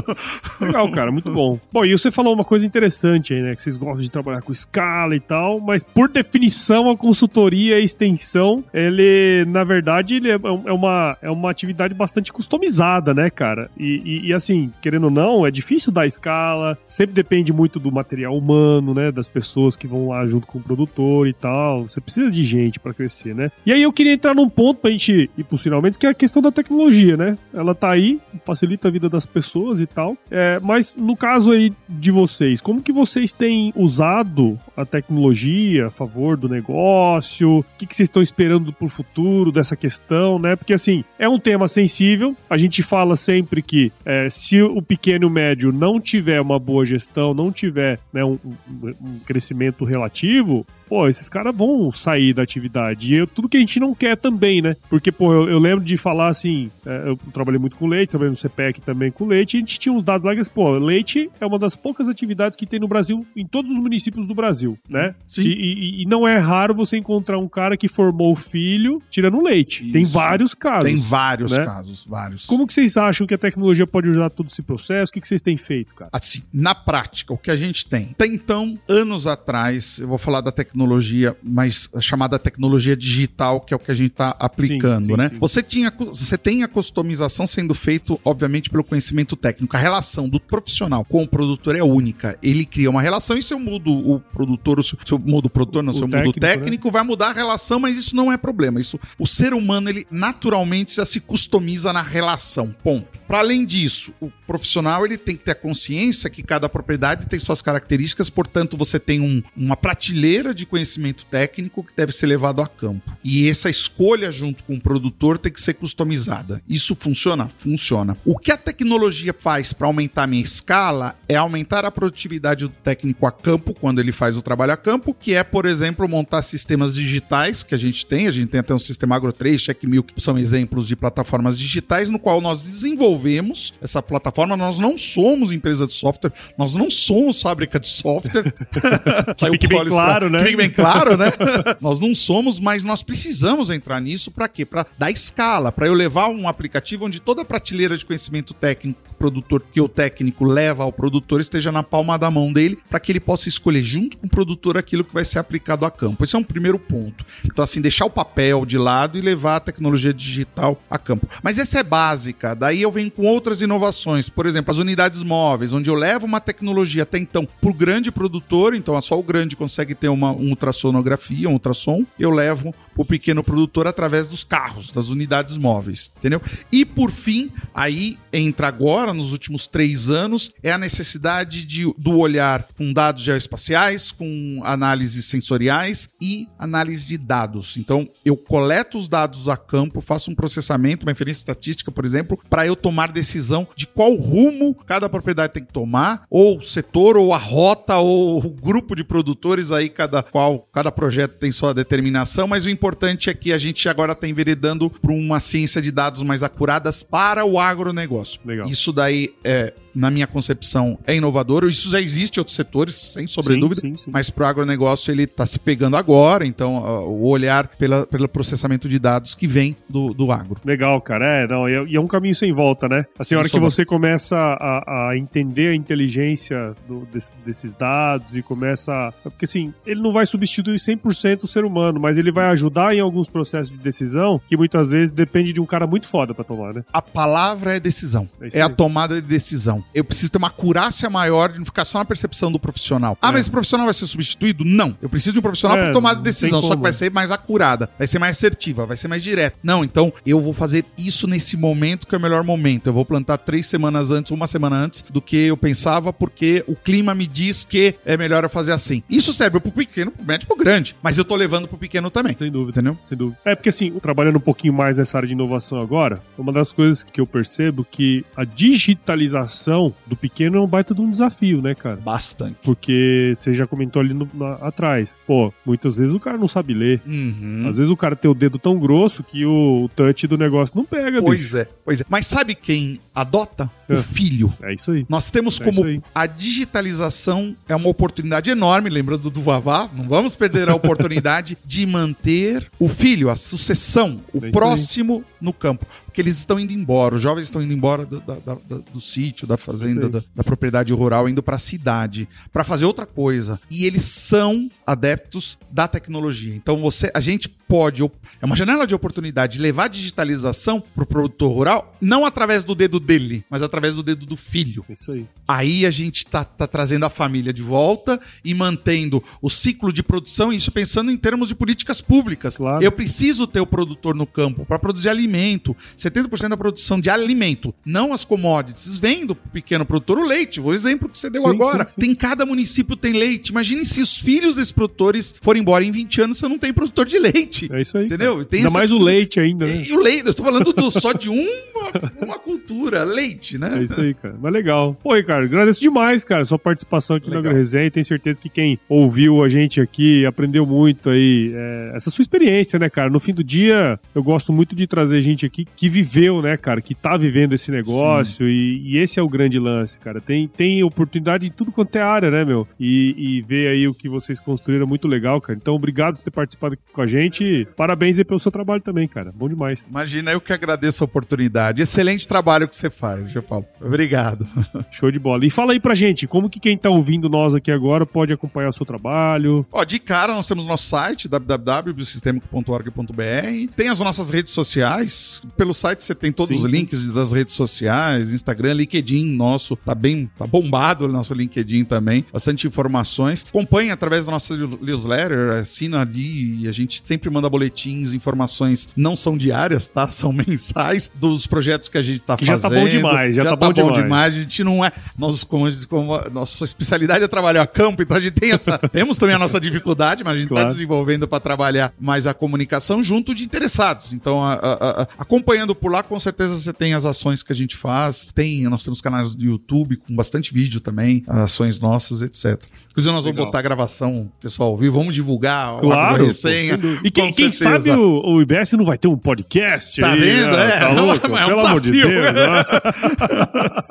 <laughs> Legal, cara, muito bom. Bom, e você falou uma coisa interessante aí, né, que vocês gostam de trabalhar com escala e tal, mas por definição a consultoria e extensão ele, na verdade, ele é, é, uma, é uma atividade bastante customizada, né, cara? E, e, e, assim, querendo ou não, é difícil dar escala, sempre depende muito do material humano, né, das pessoas que vão lá junto com o produtor e tal. Você precisa de gente para crescer, né? E aí eu queria entrar num ponto pra gente ir pros finalmente, que é a questão da tecnologia, né? Ela tá aí, facilita a vida das pessoas e tal. É, mas no caso aí de vocês, como que vocês têm usado a tecnologia a favor do negócio? O que, que vocês estão esperando pro futuro dessa questão, né? Porque assim, é um tema sensível. A gente fala sempre que é, se o pequeno e o médio não tiver uma boa gestão, não tiver né, um, um crescimento relativo, pô, esses caras vão sair da atividade. E eu, tudo que a gente não quer também, né? Porque, pô, eu, eu lembro de falar assim, é, eu trabalhei muito com leite, trabalhei no CPEC também com leite, e a gente tinha uns dados lá que, pô, leite é uma das poucas atividades que tem no Brasil, em todos os municípios do Brasil. Brasil, né? Sim. E, e, e, não é raro você encontrar um cara que formou o filho tirando leite. Isso. Tem vários casos. Tem vários né? casos, vários. Como que vocês acham que a tecnologia pode ajudar todo esse processo? O que, que vocês têm feito, cara? Assim, na prática, o que a gente tem? Até então, anos atrás, eu vou falar da tecnologia, mas chamada tecnologia digital, que é o que a gente está aplicando, sim, sim, né? Sim. Você, tinha, você tem a customização sendo feito, obviamente, pelo conhecimento técnico. A relação do profissional com o produtor é única. Ele cria uma relação e se eu mudo o produtor, se eu mudo o produtor, não, o se eu mudo o técnico, né? vai mudar a relação, mas isso não é problema. Isso, o ser humano, ele naturalmente já se customiza na relação. Ponto. Para além disso, o profissional ele tem que ter a consciência que cada propriedade tem suas características, portanto, você tem um, uma prateleira de conhecimento técnico que deve ser levado a campo. E essa escolha junto com o produtor tem que ser customizada. Isso funciona? Funciona. O que a tecnologia faz para aumentar a minha escala é aumentar a produtividade do técnico a campo, quando ele faz o trabalho a campo, que é, por exemplo, montar sistemas digitais que a gente tem. A gente tem até um sistema Agro3, Checkmilk, que são exemplos de plataformas digitais, no qual nós desenvolvemos essa plataforma. Nós não somos empresa de software, nós não somos fábrica de software. <laughs> que fique bem claro, né? Que fique bem claro, né? <laughs> nós não somos, mas nós precisamos entrar nisso para quê? Para dar escala, para eu levar um aplicativo onde toda a prateleira de conhecimento técnico produtor que o técnico leva ao produtor esteja na palma da mão dele, para que ele possa escolher junto com o produtor aquilo que vai ser aplicado a campo. Esse é um primeiro ponto. Então, assim, deixar o papel de lado e levar a tecnologia digital a campo. Mas essa é básica. Daí eu venho com outras inovações. Por exemplo, as unidades móveis, onde eu levo uma tecnologia até então para o grande produtor, então só o grande consegue ter uma, ultrassonografia, um ultrassom, eu levo para o pequeno produtor através dos carros, das unidades móveis, entendeu? E por fim, aí entra agora, nos últimos três anos, é a necessidade de, do olhar com dados geoespaciais, com análises sensoriais e análise de dados. Então, eu coleto os dados a campo, faço um processamento, uma inferência estatística, por exemplo, para eu tomar decisão de qual rumo cada propriedade tem que tomar, ou o setor, ou a rota, ou o grupo de produtores aí, cada qual, cada projeto tem sua determinação, mas o importante é que a gente agora está enveredando para uma ciência de dados mais acuradas para o agronegócio. Legal. Isso daí é na minha concepção, é inovador. Isso já existe em outros setores, sem sombra de dúvida, sim, sim. mas para o agronegócio ele está se pegando agora, então uh, o olhar pela, pelo processamento de dados que vem do, do agro. Legal, cara. É, não, e é, é um caminho sem volta, né? Assim, a hora que você começa a, a entender a inteligência do, desse, desses dados e começa. Porque assim, ele não vai substituir 100% o ser humano, mas ele vai ajudar em alguns processos de decisão que muitas vezes depende de um cara muito foda para tomar, né? A palavra é decisão. É, é a tomada de decisão eu preciso ter uma acurácia maior de não ficar só na percepção do profissional. Ah, é. mas esse profissional vai ser substituído? Não. Eu preciso de um profissional é, para tomar decisão, só que vai ser mais acurada, vai ser mais assertiva, vai ser mais direta. Não, então eu vou fazer isso nesse momento que é o melhor momento. Eu vou plantar três semanas antes, uma semana antes do que eu pensava, porque o clima me diz que é melhor eu fazer assim. Isso serve pro pequeno, pro médio, pro grande, mas eu tô levando pro pequeno também. Sem dúvida. Entendeu? Sem dúvida. É porque assim, trabalhando um pouquinho mais nessa área de inovação agora, uma das coisas que eu percebo que a digitalização do pequeno é um baita de um desafio, né, cara? Bastante. Porque você já comentou ali no, na, atrás. Pô, muitas vezes o cara não sabe ler. Uhum. Às vezes o cara tem o dedo tão grosso que o, o touch do negócio não pega, Pois bicho. é, pois é. Mas sabe quem adota? É. O filho. É isso aí. Nós temos é como a digitalização é uma oportunidade enorme, lembrando do Vavá, não vamos perder a oportunidade de manter o filho, a sucessão, o é próximo no campo. Porque eles estão indo embora, os jovens estão indo embora do, da, da, do sítio, da fazenda, da, da, propriedade rural, indo para a cidade para fazer outra coisa. E eles são adeptos da tecnologia. Então você, a gente pode, é uma janela de oportunidade de levar a digitalização para o produtor rural, não através do dedo dele, mas através do dedo do filho. Isso aí. Aí a gente está tá trazendo a família de volta e mantendo o ciclo de produção, isso pensando em termos de políticas públicas. Claro. Eu preciso ter o produtor no campo para produzir alimento. 70% da produção de alimento, não as commodities, vem do pequeno produtor. O leite, o exemplo que você deu sim, agora. Sim, sim. Tem cada município tem leite. Imagine se os filhos desses produtores forem embora em 20 anos, você não tem produtor de leite leite. É isso aí. Entendeu? Tem ainda mais o leite ainda. Né? <laughs> E, o leite, eu estou falando do, só de um uma, uma cultura, leite, né? É isso aí, cara. Mas legal. Pô, Ricardo, agradeço demais, cara, sua participação aqui legal. no AgroResenha. Tenho certeza que quem ouviu a gente aqui aprendeu muito aí. É, essa sua experiência, né, cara? No fim do dia, eu gosto muito de trazer gente aqui que viveu, né, cara? Que tá vivendo esse negócio. E, e, esse é o grande lance, cara. Tem, tem oportunidade em tudo quanto é área, né, meu? E, e ver aí o que vocês construíram é muito legal, cara. Então, obrigado por ter participado aqui com a gente. Parabéns aí pelo seu trabalho também, cara. Bom demais. Imagina, eu que agradeço a oportunidade. Excelente trabalho que você faz, viu, Paulo? Obrigado. <laughs> Show de bola. E fala aí pra gente, como que quem tá ouvindo nós aqui agora pode acompanhar o seu trabalho? Ó, de cara, nós temos nosso site, www.biosistemico.org.br. Tem as nossas redes sociais. Pelo site você tem todos sim, os links das redes sociais, Instagram, LinkedIn nosso, tá bem, tá bombado o nosso LinkedIn também. Bastante informações. Acompanhe através da nossa newsletter, assina ali e a gente sempre manda boletins, informações não são diárias, tá? São <laughs> mensais dos projetos que a gente tá que fazendo. Já tá bom demais, já, já tá, tá, bom, demais. demais. A gente não é. Nós, como, como nossa especialidade é trabalhar a campo, então a gente tem essa. <laughs> temos também a nossa dificuldade, mas a gente tá claro. tá desenvolvendo para trabalhar mais a comunicação junto de interessados. Então, a, a, a, acompanhando por lá, com certeza você tem as ações que a gente faz. Tem, nós temos canais do YouTube com bastante vídeo também, ações nossas, etc. Inclusive, nós Legal. vamos botar a gravação, pessoal, ouvir, vamos divulgar claro, a resenha. E quem, quem sabe o, o IBS não vai ter um podcast tá aí, vendo? Né? É, tá louco? <laughs> é um Pelo desafio. De Deus, né?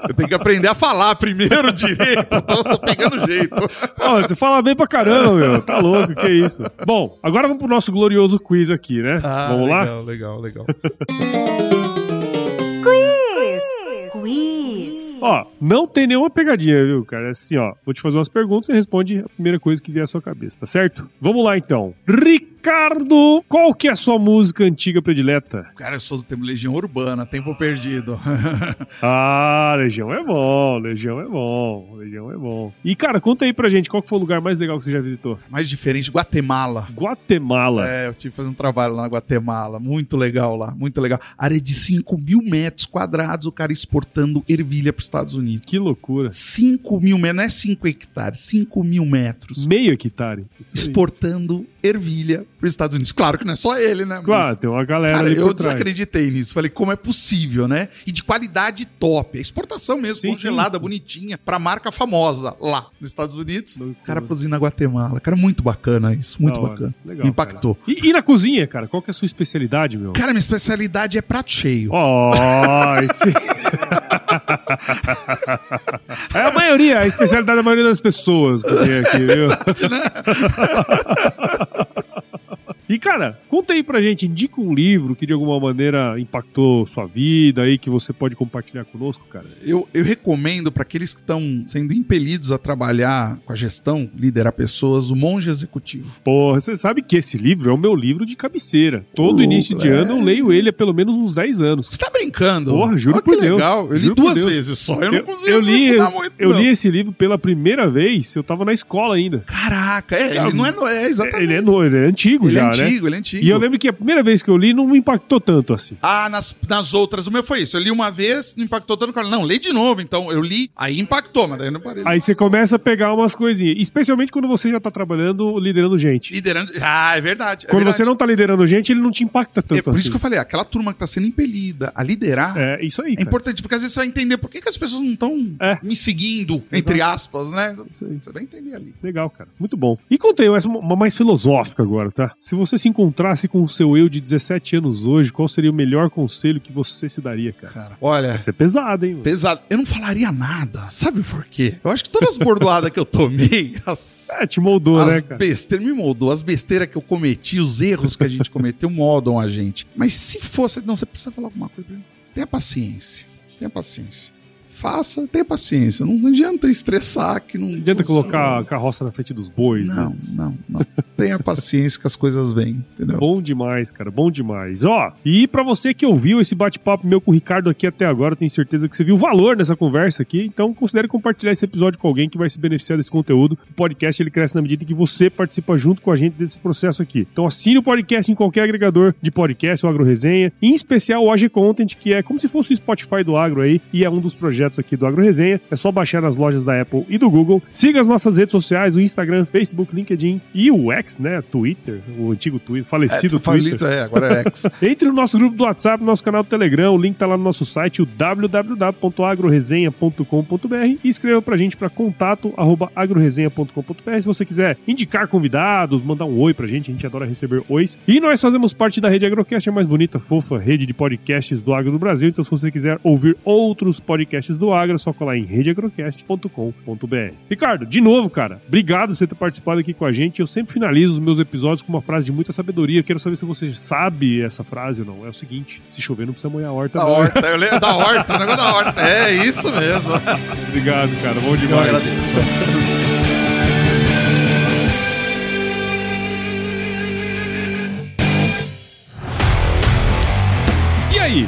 <laughs> Eu tenho que aprender a falar primeiro direito. tô, tô pegando jeito. Pô, você fala bem pra caramba, meu. Tá louco, que isso. Bom, agora vamos pro nosso glorioso quiz aqui, né? Ah, vamos legal, lá? Legal, legal, legal. quiz! Quiz! Ó, não tem nenhuma pegadinha, viu, cara? É assim, ó. Vou te fazer umas perguntas e responde a primeira coisa que vier à sua cabeça, tá certo? Vamos lá, então. Ricardo, qual que é a sua música antiga predileta? Cara, eu sou do tempo Legião Urbana, Tempo Perdido. <laughs> ah, Legião é bom, Legião é bom, Legião é bom. E, cara, conta aí pra gente, qual que foi o lugar mais legal que você já visitou? Mais diferente, Guatemala. Guatemala? É, eu tive que fazer um trabalho lá na Guatemala, muito legal lá, muito legal. Área de 5 mil metros quadrados, o cara exportando ervilha pros Estados Unidos. Que loucura. 5 mil metros, não é 5 hectares, 5 mil metros. Meio hectare. Exportando ervilha para os Estados Unidos. Claro que não é só ele, né? Claro, Mas, tem uma galera. Cara, eu desacreditei nisso. Falei, como é possível, né? E de qualidade top. É exportação mesmo, sim, congelada, sim. bonitinha, para marca famosa lá nos Estados Unidos. Loucura. Cara produzindo na Guatemala. Cara, muito bacana isso. Muito bacana. Legal, Me impactou. E, e, na cozinha, cara? Qual que é a sua especialidade, meu? Cara, minha especialidade é prato cheio. Oh, <laughs> esse... é a maioria, a especialidade da maioria das pessoas que tem aqui, viu? <laughs> Verdade, né? <laughs> E, cara, conta aí pra gente, indica um livro que de alguma maneira impactou sua vida aí, que você pode compartilhar conosco, cara. Eu, eu recomendo para aqueles que estão sendo impelidos a trabalhar com a gestão, liderar pessoas, o Monge Executivo. Porra, você sabe que esse livro é o meu livro de cabeceira. Todo início de é... ano eu leio ele há pelo menos uns 10 anos. Você tá brincando? Porra, juro Olha por Deus. legal. Eu li duas vezes só, eu, eu não consigo eu li, muito, Eu não. li esse livro pela primeira vez, eu tava na escola ainda. Caraca, é, ele não é, é exatamente. Ele é, ele é antigo ele é já, é né? antigo? Ele é antigo, E eu lembro que a primeira vez que eu li não me impactou tanto assim. Ah, nas, nas outras, o meu foi isso. Eu li uma vez, não impactou tanto. Não, lê de novo. Então eu li, aí impactou, mas daí eu não parei. Aí você começa a pegar umas coisinhas. Especialmente quando você já tá trabalhando liderando gente. Liderando. Ah, é verdade. É quando verdade. você não tá liderando gente, ele não te impacta tanto. É por assim. isso que eu falei, aquela turma que tá sendo impelida a liderar. É isso aí. É cara. importante, porque às vezes você vai entender por que, que as pessoas não estão é. me seguindo, Exato. entre aspas, né? Isso aí. Você vai entender ali. Legal, cara. Muito bom. E contei uma mais filosófica agora, tá? Se você se encontrasse com o seu eu de 17 anos hoje, qual seria o melhor conselho que você se daria, cara? cara olha. Vai ser pesado, hein? Mano? Pesado. Eu não falaria nada. Sabe por quê? Eu acho que todas as bordoadas que eu tomei. <laughs> As, é, te moldou, as né, cara? Besteiras, me moldou. As besteiras que eu cometi, os erros que a gente cometeu, <laughs> moldam a gente. Mas se fosse. Não, você precisa falar alguma coisa pra mim. Tenha paciência. Tenha paciência faça, tenha paciência. Não, não adianta estressar que não. Não adianta colocar a carroça na frente dos bois. Não, né? não, não. <laughs> tenha paciência que as coisas vêm, entendeu? Bom demais, cara, bom demais. Ó, e para você que ouviu esse bate-papo meu com o Ricardo aqui até agora, tenho certeza que você viu o valor nessa conversa aqui, então considere compartilhar esse episódio com alguém que vai se beneficiar desse conteúdo. O podcast ele cresce na medida que você participa junto com a gente desse processo aqui. Então assine o podcast em qualquer agregador de podcast ou agro resenha, em especial o AG Content, que é como se fosse o Spotify do agro aí, e é um dos projetos projetos aqui do Agro Resenha. É só baixar nas lojas da Apple e do Google. Siga as nossas redes sociais, o Instagram, Facebook, LinkedIn e o X né? Twitter, o antigo Twitter, falecido é, Twitter. é, agora é X. <laughs> Entre no nosso grupo do WhatsApp, no nosso canal do Telegram, o link tá lá no nosso site, o www.agroresenha.com.br e escreva pra gente para contato arroba agroresenha.com.br se você quiser indicar convidados, mandar um oi pra gente, a gente adora receber ois. E nós fazemos parte da rede Agrocast, a mais bonita, fofa rede de podcasts do agro do Brasil, então se você quiser ouvir outros podcasts do agro, é só colar em redeagrocast.com.br. Ricardo, de novo, cara, obrigado por você ter participado aqui com a gente. Eu sempre finalizo os meus episódios com uma frase de muita sabedoria. Quero saber se você sabe essa frase ou não. É o seguinte: se chover, não precisa molhar a horta. Da não. horta, eu lembro da horta, o negócio da horta. É isso mesmo. Obrigado, cara. Bom Eu demais. agradeço. E aí,